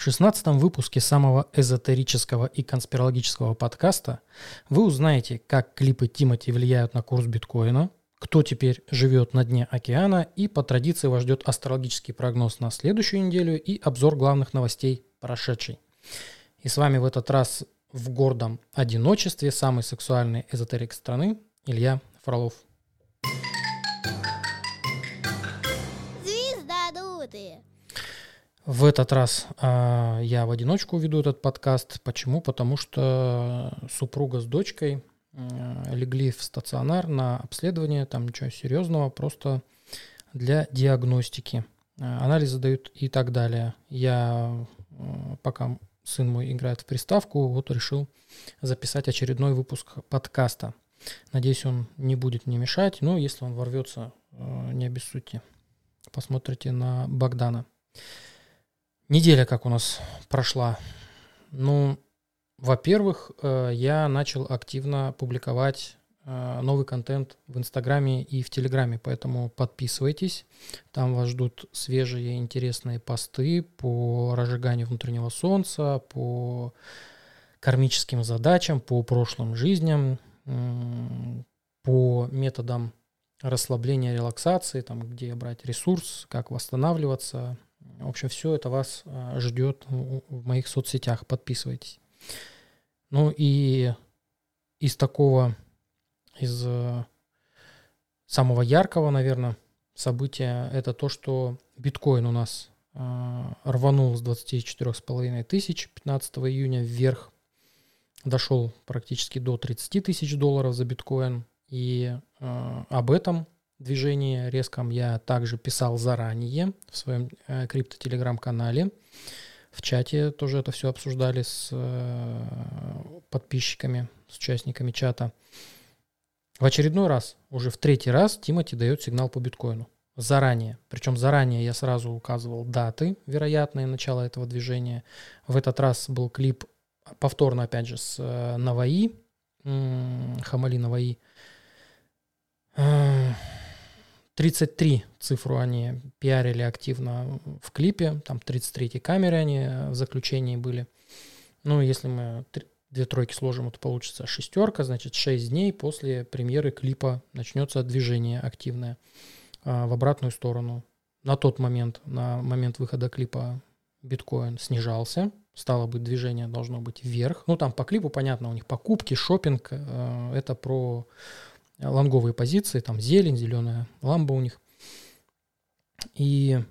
В 16 выпуске самого эзотерического и конспирологического подкаста вы узнаете, как клипы Тимати влияют на курс биткоина, кто теперь живет на дне океана, и по традиции вас ждет астрологический прогноз на следующую неделю и обзор главных новостей прошедшей. И с вами в этот раз в гордом одиночестве самый сексуальный эзотерик страны Илья Фролов. В этот раз э, я в одиночку веду этот подкаст. Почему? Потому что супруга с дочкой э, легли в стационар на обследование, там ничего серьезного, просто для диагностики. Э, анализы дают и так далее. Я э, пока сын мой играет в приставку, вот решил записать очередной выпуск подкаста. Надеюсь, он не будет мне мешать, но если он ворвется, не обессудьте. Посмотрите на Богдана. Неделя как у нас прошла. Ну, во-первых, э, я начал активно публиковать э, новый контент в Инстаграме и в Телеграме, поэтому подписывайтесь. Там вас ждут свежие интересные посты по разжиганию внутреннего солнца, по кармическим задачам, по прошлым жизням, по методам расслабления, релаксации, там, где брать ресурс, как восстанавливаться, в общем, все это вас а, ждет в моих соцсетях. Подписывайтесь. Ну и из такого, из э, самого яркого, наверное, события, это то, что биткоин у нас а, рванул с 24,5 тысяч 15 июня вверх, дошел практически до 30 тысяч долларов за биткоин. И э, об этом движении резком я также писал заранее в своем э, крипто-телеграм-канале. В чате тоже это все обсуждали с э, подписчиками, с участниками чата. В очередной раз, уже в третий раз, Тимати дает сигнал по биткоину. Заранее. Причем заранее я сразу указывал даты, вероятные начала этого движения. В этот раз был клип, повторно опять же, с э, Наваи, Хамали Наваи. 33 цифру они пиарили активно в клипе, там 33 камеры они в заключении были. Ну, если мы две тройки сложим, это получится шестерка, значит 6 дней после премьеры клипа начнется движение активное а, в обратную сторону. На тот момент, на момент выхода клипа биткоин снижался, стало быть, движение должно быть вверх. Ну, там по клипу, понятно, у них покупки, шопинг, э, это про лонговые позиции, там зелень, зеленая ламба у них. И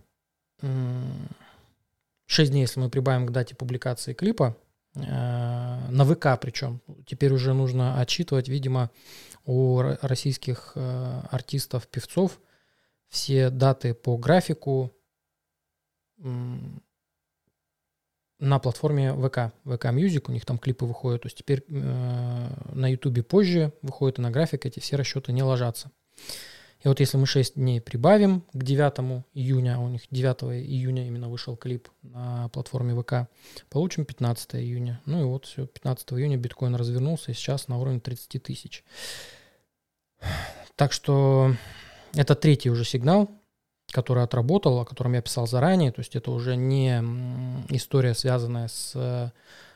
6 дней, если мы прибавим к дате публикации клипа, э, на ВК причем, теперь уже нужно отчитывать, видимо, у российских э, артистов, певцов все даты по графику на платформе ВК, ВК Music, у них там клипы выходят, то есть теперь э, на Ютубе позже выходит и на график, эти все расчеты не ложатся. И вот если мы 6 дней прибавим к 9 июня, а у них 9 июня именно вышел клип на платформе ВК, получим 15 июня. Ну и вот все, 15 июня биткоин развернулся и сейчас на уровне 30 тысяч. Так что это третий уже сигнал, который отработал, о котором я писал заранее. То есть это уже не история, связанная с э,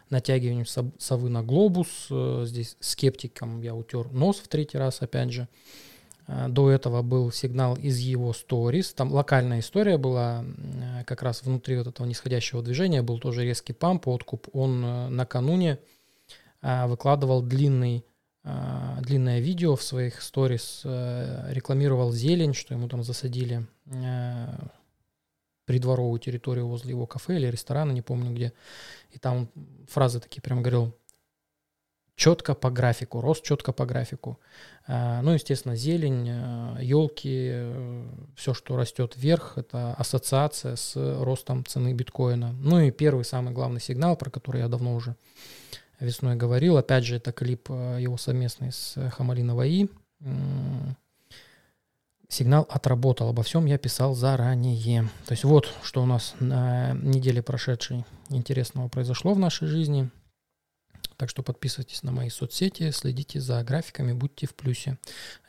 натягиванием совы на глобус. Э, здесь скептиком я утер нос в третий раз, опять же. Э, до этого был сигнал из его сторис. Там локальная история была как раз внутри вот этого нисходящего движения. Был тоже резкий памп, откуп. Он накануне выкладывал длинный длинное видео в своих сторис, э, рекламировал зелень, что ему там засадили э, придворовую территорию возле его кафе или ресторана, не помню где. И там фразы такие прям говорил, четко по графику, рост четко по графику. А, ну, естественно, зелень, елки, э, все, что растет вверх, это ассоциация с ростом цены биткоина. Ну и первый самый главный сигнал, про который я давно уже весной говорил. Опять же, это клип э, его совместный с Хамалиновой И. Сигнал отработал. Обо всем я писал заранее. То есть вот, что у нас на неделе прошедшей интересного произошло в нашей жизни. Так что подписывайтесь на мои соцсети, следите за графиками, будьте в плюсе.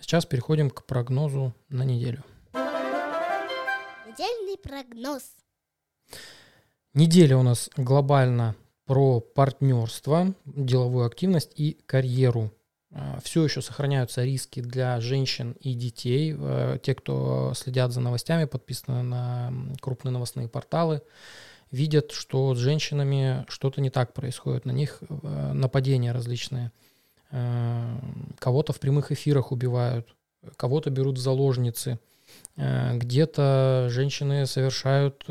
Сейчас переходим к прогнозу на неделю. Недельный прогноз. Неделя у нас глобально про партнерство, деловую активность и карьеру. А, Все еще сохраняются риски для женщин и детей. Э, те, кто следят за новостями, подписаны на крупные новостные порталы, видят, что с женщинами что-то не так происходит. На них э, нападения различные. Э, кого-то в прямых эфирах убивают, кого-то берут в заложницы. Где-то женщины совершают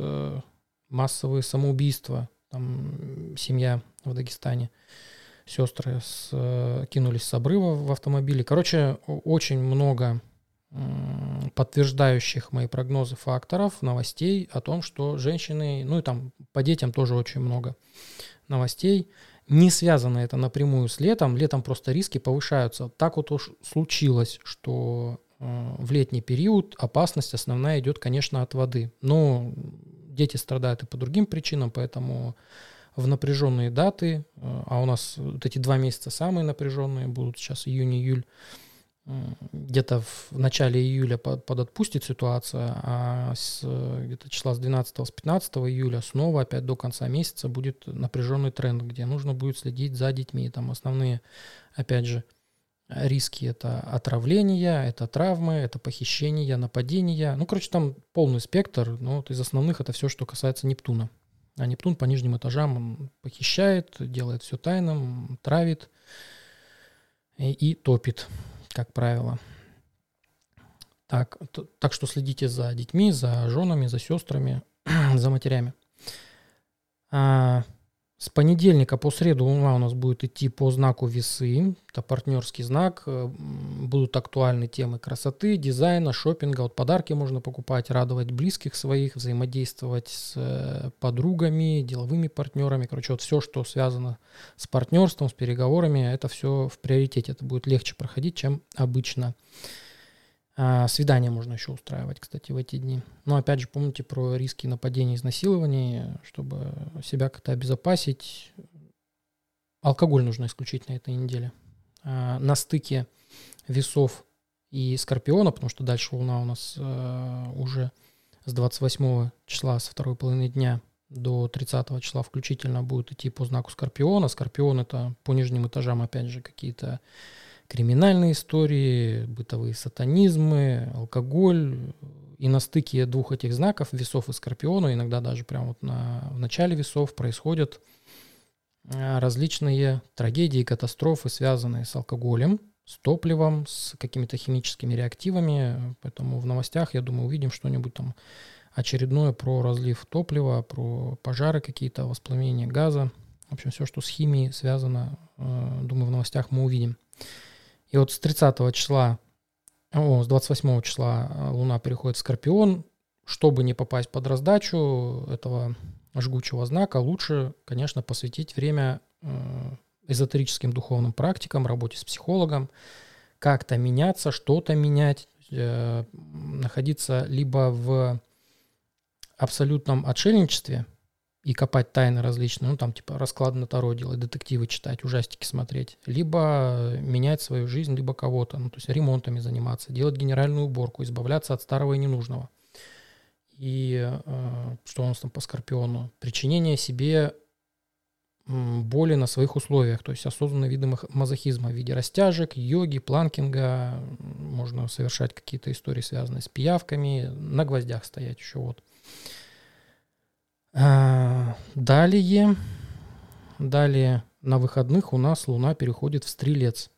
массовые самоубийства, там семья в Дагестане, сестры с, э, кинулись с обрыва в автомобиле. Короче, очень много подтверждающих мои прогнозы факторов, новостей о том, что женщины, ну и там по детям тоже очень много новостей. Не связано это напрямую с летом, летом просто риски повышаются. Так вот уж случилось, что э, в летний период опасность основная идет, конечно, от воды. Но дети страдают и по другим причинам, поэтому в напряженные даты, э, а у нас вот эти два месяца самые напряженные будут сейчас июнь-июль, где-то в начале июля подотпустит ситуация, а с, где-то числа с 12 с 15 июля снова опять до конца месяца будет напряженный тренд, где нужно будет следить за детьми. Там основные, опять же, риски это отравление, это травмы, это похищение, нападения. Ну, короче, там полный спектр, но вот из основных это все, что касается Нептуна. А Нептун по нижним этажам он похищает, делает все тайным, травит и, и топит, как правило. Так, так что следите за детьми, за женами, за сестрами, за матерями. А, с понедельника по среду Луна у нас будет идти по знаку весы. Это партнерский знак. Э, будут актуальны темы красоты, дизайна, шопинга. Вот подарки можно покупать, радовать близких своих, взаимодействовать с э, подругами, деловыми партнерами. Короче, вот все, что связано с партнерством, с переговорами, это все в приоритете. Это будет легче проходить, чем обычно. А, свидания можно еще устраивать, кстати, в эти дни. Но опять же, помните про риски нападений, изнасилований, чтобы себя как-то обезопасить. Алкоголь нужно исключить на этой неделе. А, на стыке весов и Скорпиона, потому что дальше Луна у нас а, уже с 28 числа, со второй половины дня до 30 числа включительно будет идти по знаку Скорпиона. Скорпион это по нижним этажам, опять же, какие-то криминальные истории, бытовые сатанизмы, алкоголь. И на стыке двух этих знаков, весов и скорпиона, иногда даже прямо вот на, в начале весов происходят э, различные трагедии, катастрофы, связанные с алкоголем, с топливом, с какими-то химическими реактивами. Поэтому в новостях, я думаю, увидим что-нибудь там очередное про разлив топлива, про пожары какие-то, воспламенение газа. В общем, все, что с химией связано, э, думаю, в новостях мы увидим. И вот с 30 числа, о, с 28 числа э, Луна переходит в Скорпион. Чтобы не попасть под раздачу этого жгучего знака, лучше, конечно, посвятить время э, эзотерическим духовным практикам, работе с психологом, как-то меняться, что-то менять, э, находиться либо в абсолютном отшельничестве, и копать тайны различные, ну, там, типа, расклады на Таро делать, детективы читать, ужастики смотреть, либо менять свою жизнь, либо кого-то, ну, то есть ремонтами заниматься, делать генеральную уборку, избавляться от старого и ненужного. И э, что у нас там по Скорпиону? Причинение себе боли на своих условиях, то есть осознанные виды мазохизма в виде растяжек, йоги, планкинга, можно совершать какие-то истории, связанные с пиявками, на гвоздях стоять еще вот. А, далее, далее на выходных у нас Луна переходит в Стрелец.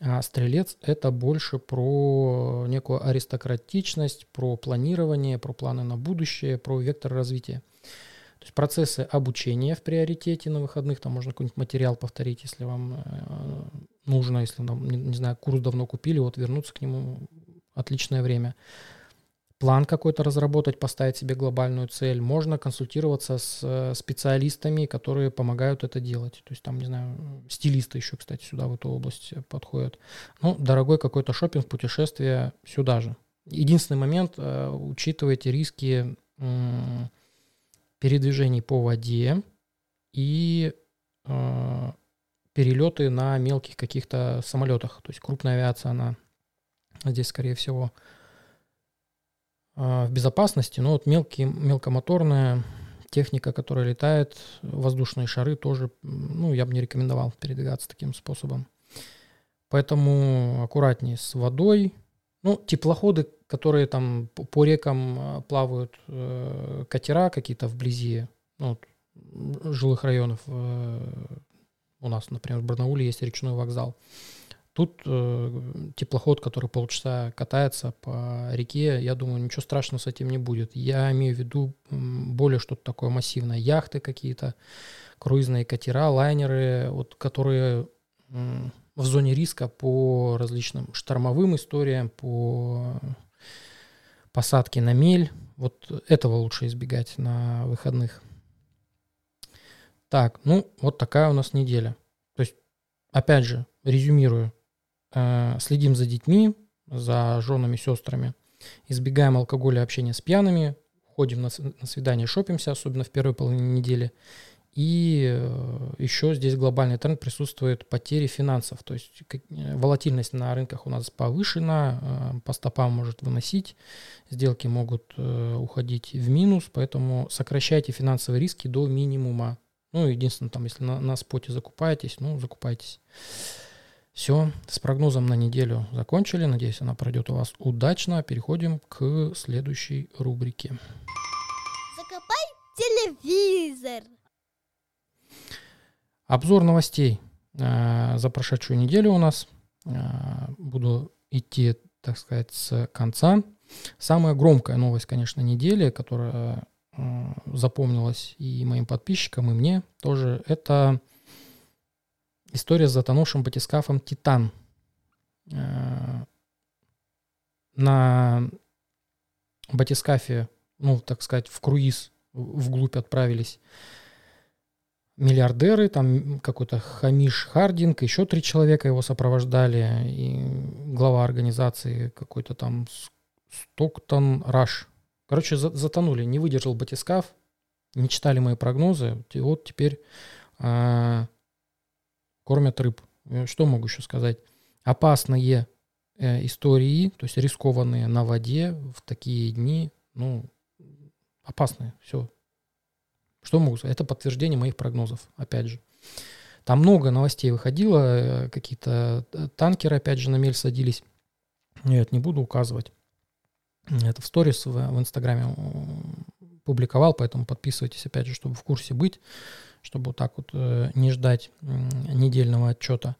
А Стрелец – это больше про некую аристократичность, про планирование, про планы на будущее, про вектор развития. То есть процессы обучения в приоритете на выходных, там можно какой-нибудь материал повторить, если вам э, нужно, если, не, не знаю, курс давно купили, вот вернуться к нему – отличное время план какой-то разработать, поставить себе глобальную цель. Можно консультироваться с э, специалистами, которые помогают это делать. То есть там, не знаю, стилисты еще, кстати, сюда в эту область подходят. Ну, дорогой какой-то шопинг, путешествие сюда же. Единственный момент, э, учитывайте риски э, передвижений по воде и э, перелеты на мелких каких-то самолетах. То есть крупная авиация, она здесь, скорее всего, в безопасности, но вот мелкие, мелкомоторная техника, которая летает, воздушные шары тоже, ну, я бы не рекомендовал передвигаться таким способом. Поэтому аккуратнее с водой. Ну, теплоходы, которые там по рекам э, плавают, э, катера какие-то вблизи ну, жилых районов. Э, у нас, например, в Барнауле есть речной вокзал. Тут э, теплоход, который полчаса катается по реке, я думаю, ничего страшного с этим не будет. Я имею в виду более что-то такое массивное. Яхты какие-то, круизные катера, лайнеры, вот, которые э, в зоне риска по различным штормовым историям, по посадке на мель. Вот этого лучше избегать на выходных. Так, ну вот такая у нас неделя. То есть, опять же, резюмирую. Э, следим за детьми, за женами, сестрами, избегаем алкоголя, общения с пьяными, ходим на, на свидание, шопимся, особенно в первой половине недели. И э, еще здесь глобальный тренд присутствует потери финансов. То есть э, волатильность на рынках у нас повышена, по стопам может выносить, сделки могут уходить в минус, поэтому сокращайте финансовые риски до минимума. Ну, единственное, там, если на, на споте закупаетесь, ну, закупайтесь. Все, с прогнозом на неделю закончили. Надеюсь, она пройдет у вас удачно. Переходим к следующей рубрике. Закопай телевизор. Обзор новостей э, за прошедшую неделю у нас. Э, буду идти, так сказать, с конца. Самая громкая новость, конечно, недели, которая э, запомнилась и моим подписчикам, и мне тоже, это История с затонувшим батискафом «Титан». Э, на батискафе, ну, так сказать, в круиз вглубь отправились миллиардеры, там какой-то Хамиш Хардинг, еще три человека его сопровождали, и глава организации какой-то там Стоктон Раш. Короче, затонули, не выдержал батискаф, не читали мои прогнозы, и вот теперь э, кормят рыб. Э, что могу еще сказать? Опасные э, истории, то есть рискованные на воде в такие дни, ну, опасные, все. Что могу сказать? Это подтверждение моих прогнозов, опять же. Там много новостей выходило, э, какие-то танкеры, опять же, на мель садились. Нет, не буду указывать. Это в сторис в, в Инстаграме публиковал, поэтому подписывайтесь, опять же, чтобы в курсе быть чтобы вот так вот э, не ждать недельного отчета.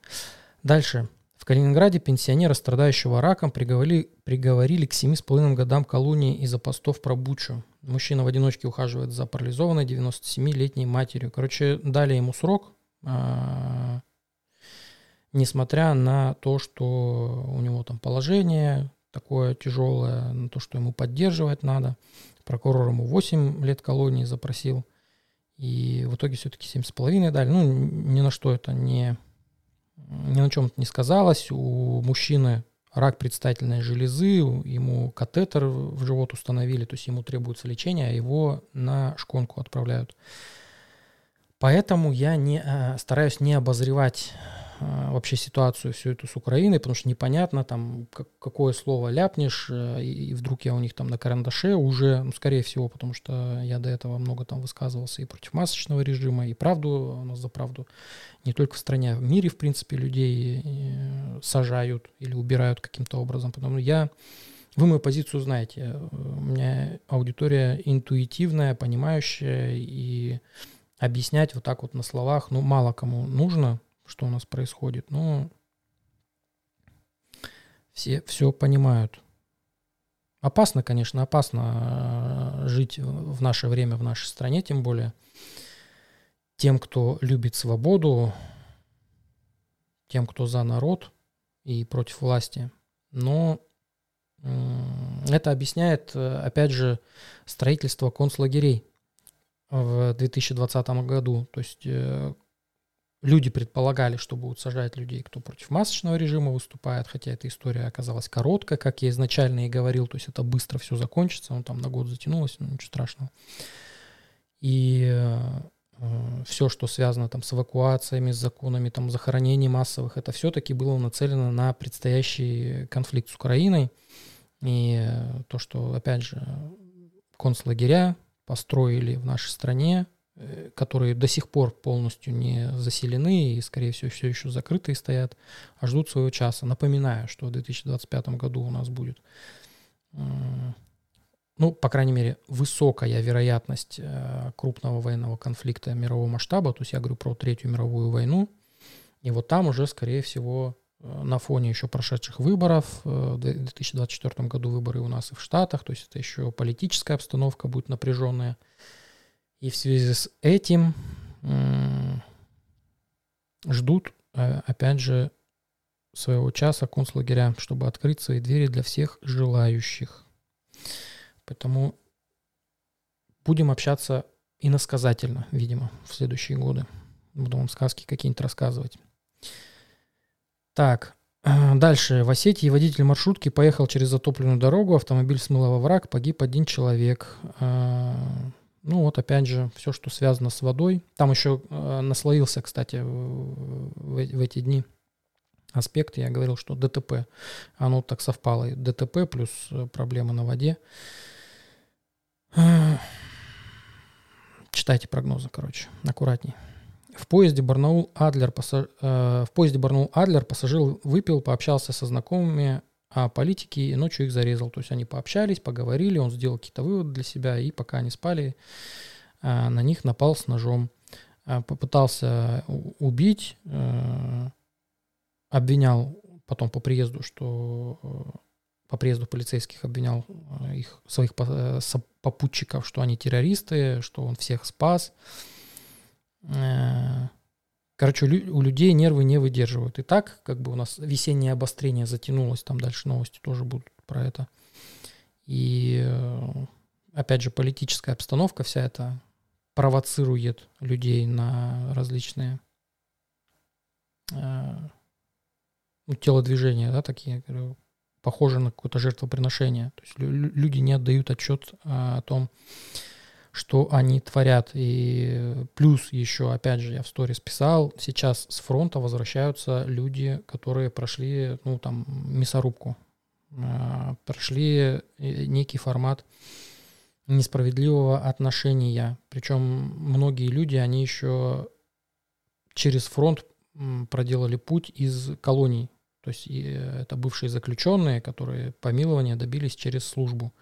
Дальше. В Калининграде пенсионера, страдающего раком, приговорили, приговорили к 7,5 годам колонии из-за постов про Бучу. Мужчина в одиночке ухаживает за парализованной 97-летней матерью. Короче, дали ему срок, а, несмотря на то, что у него там положение такое тяжелое, на то, что ему поддерживать надо. Прокурор ему 8 лет колонии запросил. И в итоге все-таки 7,5 дали. Ну, ни на что это не, ни на чем это не сказалось. У мужчины рак предстательной железы, ему катетер в живот установили, то есть ему требуется лечение, а его на шконку отправляют. Поэтому я не, э, стараюсь не обозревать вообще ситуацию всю эту с Украиной, потому что непонятно там, как, какое слово ляпнешь, э, и, и вдруг я у них там на карандаше уже, ну, скорее всего, потому что я до этого много там высказывался и против масочного режима, и правду, у нас за правду не только в стране, а в мире, в принципе, людей э, сажают или убирают каким-то образом. Потому что я, вы мою позицию знаете, у меня аудитория интуитивная, понимающая, и объяснять вот так вот на словах, ну, мало кому нужно, что у нас происходит. Но все все понимают. Опасно, конечно, опасно э, жить в наше время, в нашей стране, тем более тем, кто любит свободу, тем, кто за народ и против власти. Но это объясняет, э, опять же, строительство концлагерей в 2020 году. То есть э, Люди предполагали, что будут сажать людей, кто против масочного режима выступает, хотя эта история оказалась короткая, как я изначально и говорил, то есть это быстро все закончится, ну там на год затянулось, ну ничего страшного. И э, все, что связано там с эвакуациями, с законами там захоронений массовых, это все-таки было нацелено на предстоящий конфликт с Украиной. И то, что, опять же, концлагеря построили в нашей стране, э, которые до сих пор полностью не заселены и, скорее всего, все еще закрытые стоят, а ждут своего часа. Напоминаю, что в 2025 году у нас будет, ну, по крайней мере, высокая вероятность э, крупного военного конфликта мирового масштаба, то есть я говорю про Третью мировую войну, и вот там уже, скорее всего, Э, на фоне еще прошедших выборов. Э, в 2024 году выборы у нас и в Штатах, то есть это еще политическая обстановка будет напряженная. И в связи с этим ждут, э, опять же, своего часа концлагеря, чтобы открыть свои двери для всех желающих. Поэтому будем общаться иносказательно, видимо, в следующие годы. Буду вам сказки какие-нибудь рассказывать. Так, э, дальше. В Осетии водитель маршрутки поехал через затопленную дорогу, автомобиль смыло во враг, погиб один человек. Э, ну вот опять же, все, что связано с водой. Там еще э, наслоился, кстати, в, в эти дни аспект. Я говорил, что ДТП. Оно так совпало. ДТП плюс проблемы на воде. Читайте прогнозы, короче, аккуратней. В поезде Барнаул-Адлер пассаж... э, в поезде Барнаул-Адлер пассажир выпил, пообщался со знакомыми о политике и ночью их зарезал. То есть они пообщались, поговорили, он сделал какие-то выводы для себя, и пока они спали, э, на них напал с ножом. Э, попытался убить, э, обвинял потом по приезду, что э, по приезду полицейских обвинял э, их, своих попутчиков, что они террористы, что он всех спас. Э, короче, у людей нервы не выдерживают. И так, как бы у нас весеннее обострение затянулось, там дальше новости тоже будут про это. И э, опять же, политическая обстановка вся эта провоцирует людей на различные э, ну, телодвижения, да, такие, похожи на какое-то жертвоприношение. То есть люди не отдают отчет о том, что они творят. И плюс еще, опять же, я в сторис писал, сейчас с фронта возвращаются люди, которые прошли, ну, там, мясорубку, а, прошли э, некий формат несправедливого отношения. Причем многие люди, они еще через фронт проделали путь из колоний то есть э, это бывшие заключенные, которые помилования добились через службу.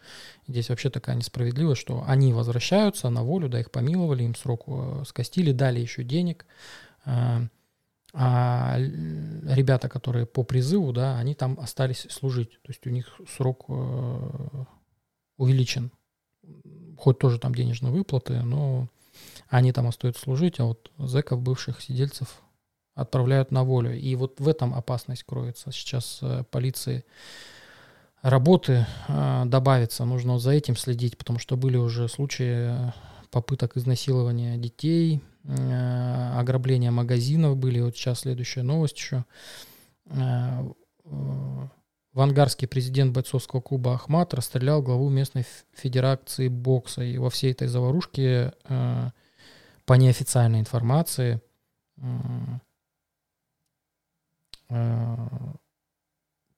Здесь вообще такая несправедливость, что они возвращаются на волю, да, их помиловали, им срок э, скостили, дали еще денег. А, а ребята, которые по призыву, да, они там остались служить. То есть у них срок э, увеличен. Хоть тоже там денежные выплаты, но они там остаются служить, а вот зэков, бывших сидельцев, отправляют на волю. И вот в этом опасность кроется. Сейчас э, полиции работы э, добавится, нужно за этим следить, потому что были уже случаи э, попыток изнасилования детей, ограбления магазинов были. Вот сейчас следующая новость еще. Вангарский президент бойцовского клуба «Ахмат» расстрелял главу местной федерации бокса. И во всей этой заварушке, по неофициальной информации,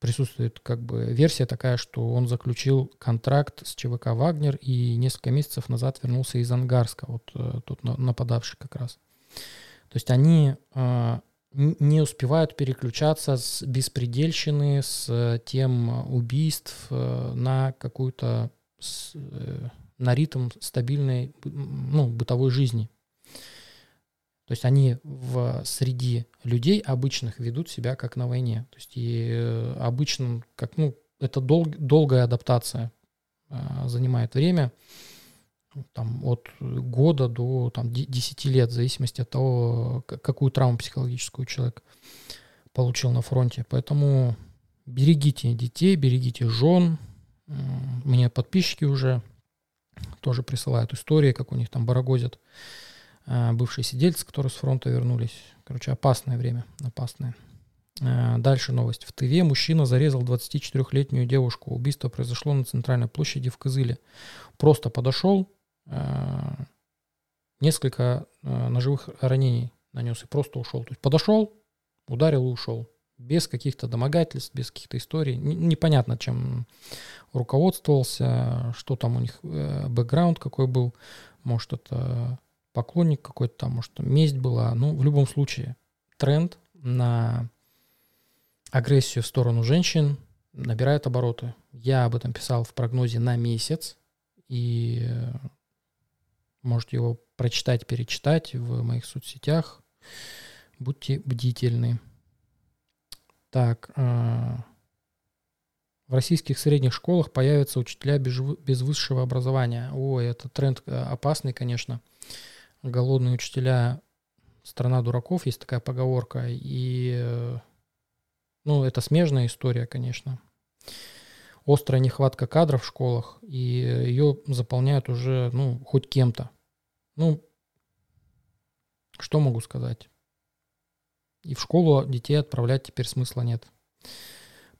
присутствует как бы версия такая, что он заключил контракт с ЧВК «Вагнер» и несколько месяцев назад вернулся из Ангарска, вот э, тут нападавший как раз. То есть они э, не успевают переключаться с беспредельщины, с тем убийств на какую-то, на ритм стабильной ну, бытовой жизни. То есть они в среди людей обычных ведут себя как на войне. То есть и э, обычным, как, ну, это дол, долгая адаптация а, занимает время, там, от года до там, 10 лет, в зависимости от того, какую травму психологическую человек получил на фронте. Поэтому берегите детей, берегите жен. Мне подписчики уже тоже присылают истории, как у них там барагозят бывшие сидельцы, которые с фронта вернулись. Короче, опасное время, опасное. Э, дальше новость. В Тыве мужчина зарезал 24-летнюю девушку. Убийство произошло на центральной площади в Кызыле. Просто подошел, э, несколько ножевых ранений нанес и просто ушел. То есть подошел, ударил и ушел. без каких-то домогательств, без каких-то историй. Непонятно, чем руководствовался, что там у них э, бэкграунд какой был. Может, это поклонник какой-то там, может, месть была. Ну, в любом случае, тренд на агрессию в сторону женщин набирает обороты. Я об этом писал в прогнозе на месяц, и э, можете его прочитать, перечитать в моих соцсетях. Будьте бдительны. Так, э, в российских средних школах появятся учителя без, высшего образования. Ой, это тренд э, опасный, конечно. Голодные учителя – страна дураков, есть такая поговорка. И, э, ну, это смежная история, конечно. Острая нехватка кадров в школах, и ее заполняют уже, ну, хоть кем-то. Ну, что могу сказать? И в школу детей отправлять теперь смысла нет.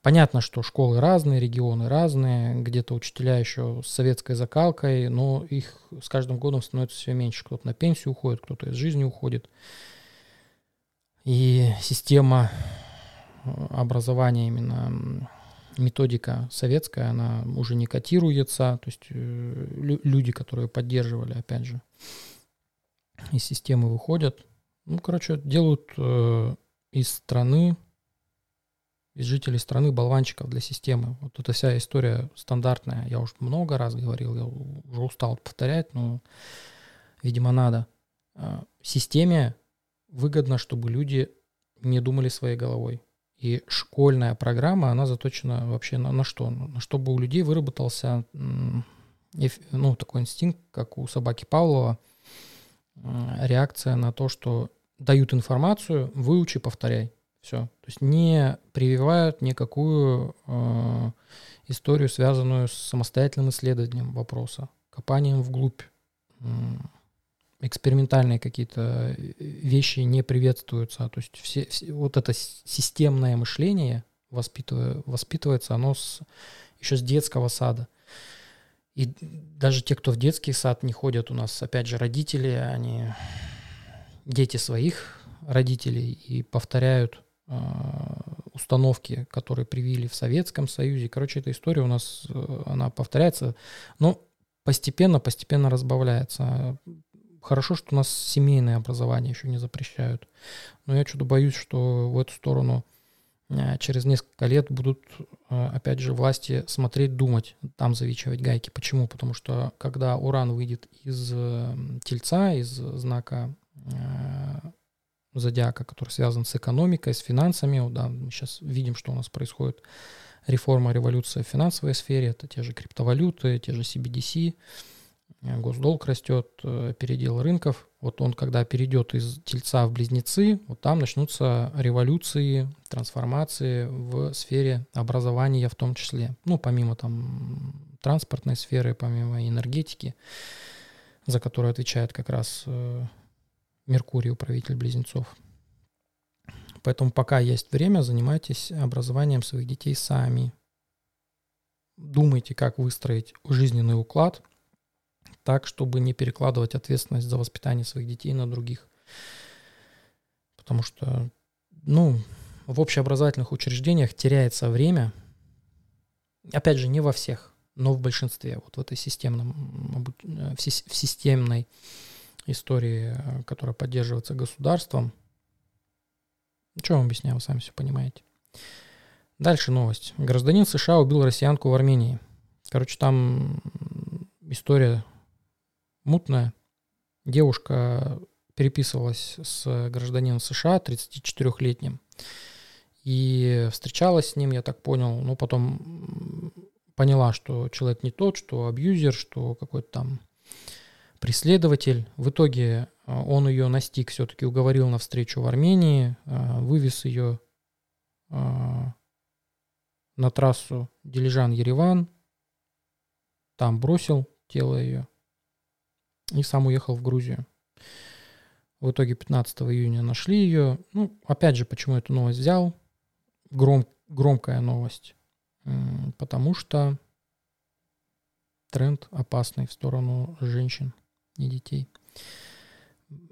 Понятно, что школы разные, регионы разные, где-то учителя еще с советской закалкой, но их с каждым годом становится все меньше. Кто-то на пенсию уходит, кто-то из жизни уходит. И система э, образования именно методика советская, она уже не котируется, то есть э, люди, которые поддерживали, опять же, из системы выходят. Ну, короче, делают э, из страны из жителей страны болванчиков для системы. Вот эта вся история стандартная. Я уже много раз говорил, я уже устал повторять, но, видимо, надо. А, системе выгодно, чтобы люди не думали своей головой. И школьная программа, она заточена вообще на, на что? На чтобы у людей выработался ну, такой инстинкт, как у собаки Павлова, реакция на то, что дают информацию, выучи, повторяй. Все. То есть не прививают никакую э, историю, связанную с самостоятельным исследованием вопроса, копанием вглубь. Экспериментальные какие-то вещи не приветствуются. То есть все, все, вот это системное мышление воспитывая, воспитывается оно с, еще с детского сада. И даже те, кто в детский сад не ходят, у нас, опять же, родители, они дети своих родителей и повторяют Э, установки, которые привили в Советском Союзе. Короче, эта история у нас, э, она повторяется, но постепенно, постепенно разбавляется. Хорошо, что у нас семейное образование еще не запрещают. Но я что-то боюсь, что в эту сторону э, через несколько лет будут, опять же, власти смотреть, думать, там завичивать гайки. Почему? Потому что когда уран выйдет из тельца, из знака зодиака, который связан с экономикой, с финансами. Да, мы сейчас видим, что у нас происходит реформа, революция в финансовой сфере. Это те же криптовалюты, те же CBDC, госдолг растет, э, передел рынков. Вот он, когда перейдет из тельца в близнецы, вот там начнутся революции, трансформации в сфере образования в том числе. Ну, помимо там транспортной сферы, помимо энергетики, за которую отвечает как раз э, Меркурий, управитель близнецов. Поэтому пока есть время, занимайтесь образованием своих детей сами. Думайте, как выстроить жизненный уклад так, чтобы не перекладывать ответственность за воспитание своих детей на других. Потому что, ну, в общеобразовательных учреждениях теряется время. Опять же, не во всех, но в большинстве. Вот в этой системном, в системной истории, э, которая поддерживается государством. Что вам объясняю, вы сами все понимаете. Дальше новость. Гражданин США убил россиянку в Армении. Короче, там история мутная. Девушка переписывалась с гражданином США, 34-летним, и встречалась с ним, я так понял, но потом поняла, что человек не тот, что абьюзер, что какой-то там преследователь. В итоге а, он ее настиг, все-таки уговорил на встречу в Армении, а, вывез ее а, на трассу Дилижан-Ереван, там бросил тело ее и сам уехал в Грузию. В итоге 15 июня нашли ее. Ну, опять же, почему эту новость взял? Гром, громкая новость. Потому что тренд опасный в сторону женщин и детей.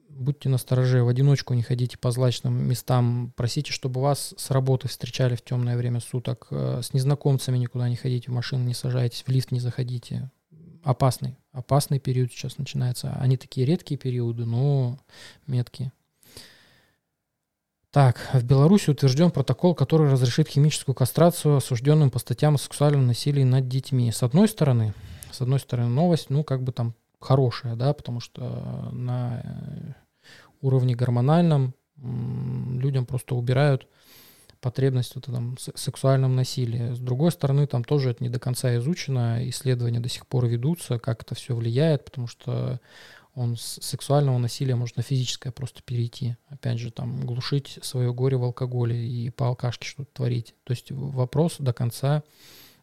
Будьте настороже, в одиночку не ходите по злачным местам. Просите, чтобы вас с работы встречали в темное время суток. Э, с незнакомцами никуда не ходите, в машину не сажайтесь, в лифт не заходите. Опасный, опасный период сейчас начинается. Они такие редкие периоды, но меткие. Так, в Беларуси утвержден протокол, который разрешит химическую кастрацию осужденным по статьям о сексуальном насилии над детьми. С одной стороны, с одной стороны, новость, ну, как бы там хорошая, да, потому что на э, уровне гормональном людям просто убирают потребность в этом сексуальном насилии. С другой стороны, там тоже это не до конца изучено, исследования до сих пор ведутся, как это все влияет, потому что он с сексуального насилия может на физическое просто перейти. Опять же, там, глушить свое горе в алкоголе и по алкашке что-то творить. То есть вопрос до конца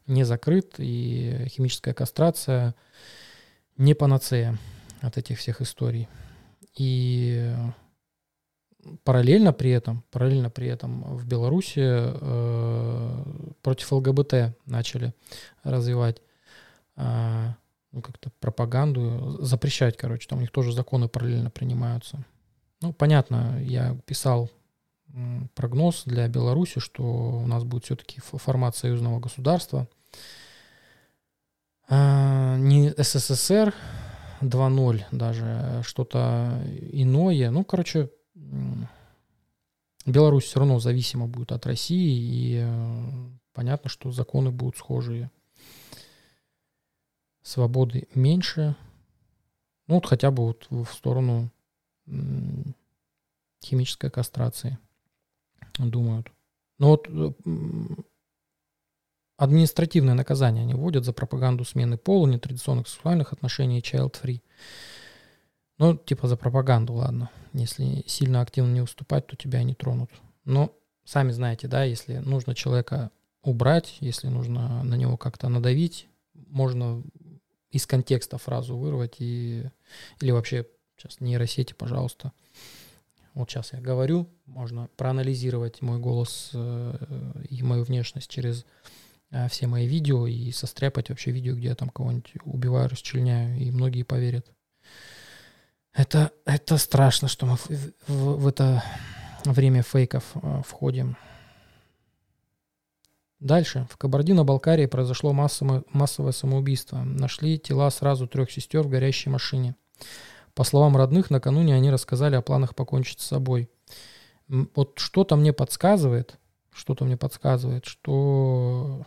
не закрыт, и химическая кастрация не панацея от этих всех историй. И параллельно при этом, параллельно при этом в Беларуси э, против ЛГБТ начали развивать э, ну, как-то пропаганду, запрещать, короче, там у них тоже законы параллельно принимаются. Ну, понятно, я писал прогноз для Беларуси, что у нас будет все-таки формат союзного государства. А, не СССР 2.0 даже, что-то иное. Ну, короче, Беларусь все равно зависима будет от России, и э, понятно, что законы будут схожие свободы меньше. Ну, вот хотя бы вот в сторону химической кастрации думают. Но вот э, административное наказание они вводят за пропаганду смены пола, нетрадиционных сексуальных отношений и child-free. Ну, типа за пропаганду, ладно. Если сильно активно не уступать, то тебя не тронут. Но сами знаете, да, если нужно человека убрать, если нужно на него как-то надавить, можно из контекста фразу вырвать и... Или вообще, сейчас нейросети, пожалуйста. Вот сейчас я говорю, можно проанализировать мой голос э, и мою внешность через все мои видео и состряпать вообще видео, где я там кого-нибудь убиваю, расчленяю, и многие поверят. Это, это страшно, что мы в, в, в это время фейков э, входим. Дальше. В Кабардино-Балкарии произошло массовое, массовое самоубийство. Нашли тела сразу трех сестер в горящей машине. По словам родных, накануне они рассказали о планах покончить с собой. Вот что-то мне подсказывает, что-то мне подсказывает, что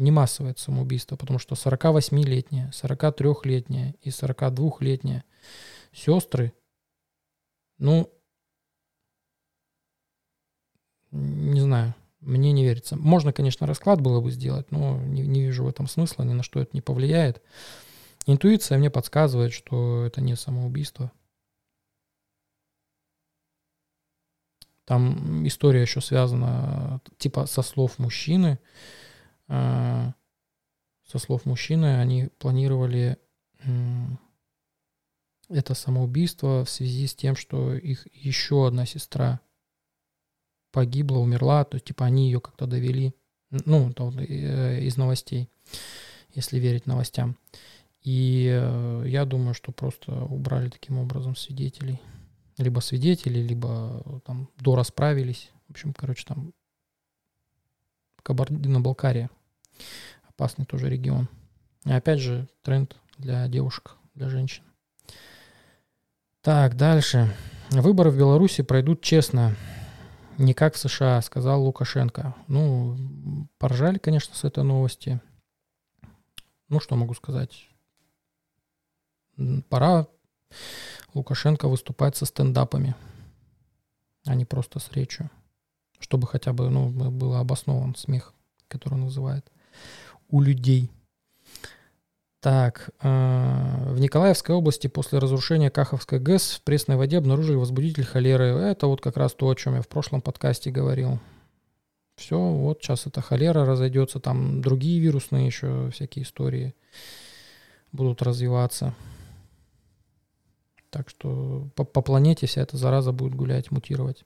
не массовое самоубийство, потому что 48-летняя, 43-летняя и 42-летняя сестры, ну, не знаю, мне не верится. Можно, конечно, расклад было бы сделать, но не, не вижу в этом смысла, ни на что это не повлияет. Интуиция мне подсказывает, что это не самоубийство. Там история еще связана типа со слов мужчины. Э, со слов мужчины они планировали это самоубийство в связи с тем, что их еще одна сестра погибла, умерла, то есть типа они ее как-то довели, ну, э, из новостей, если верить новостям. И э, я думаю, что просто убрали таким образом свидетелей. Либо свидетелей, либо там дорасправились. В общем, короче, там Кабардино-Балкария. Опасный тоже регион. И опять же, тренд для девушек, для женщин. Так, дальше. Выборы в Беларуси пройдут честно. Не как в США, сказал Лукашенко. Ну, поржали, конечно, с этой новости. Ну, что могу сказать? Пора Лукашенко выступать со стендапами, а не просто с речью. Чтобы хотя бы ну, был обоснован смех, который он называет у людей. Так, э, в Николаевской области после разрушения Каховской ГЭС в пресной воде обнаружили возбудитель холеры. Это вот как раз то, о чем я в прошлом подкасте говорил. Все, вот сейчас эта холера разойдется, там другие вирусные еще всякие истории будут развиваться. Так что по, по планете вся эта зараза будет гулять, мутировать.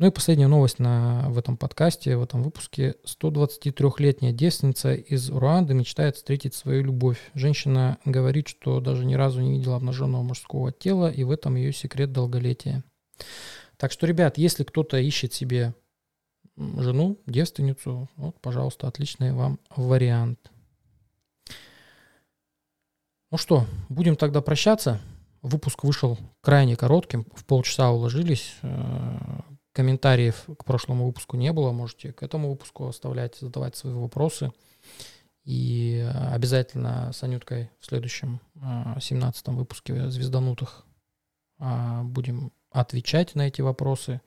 Ну и последняя новость на, в этом подкасте, в этом выпуске. 123-летняя девственница из Руанды мечтает встретить свою любовь. Женщина говорит, что даже ни разу не видела обнаженного мужского тела, и в этом ее секрет долголетия. Так что, ребят, если кто-то ищет себе жену, девственницу, вот, пожалуйста, отличный вам вариант. Ну что, будем тогда прощаться. Выпуск вышел крайне коротким, в полчаса уложились. Э, комментариев к прошлому выпуску не было. Можете к этому выпуску оставлять, задавать свои вопросы. И обязательно с Анюткой в следующем 17-м э, выпуске «Звезданутых» э, будем отвечать на эти вопросы.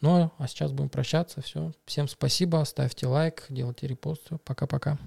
Ну, а сейчас будем прощаться. Все. Всем спасибо. Ставьте лайк, делайте репосты. Пока-пока.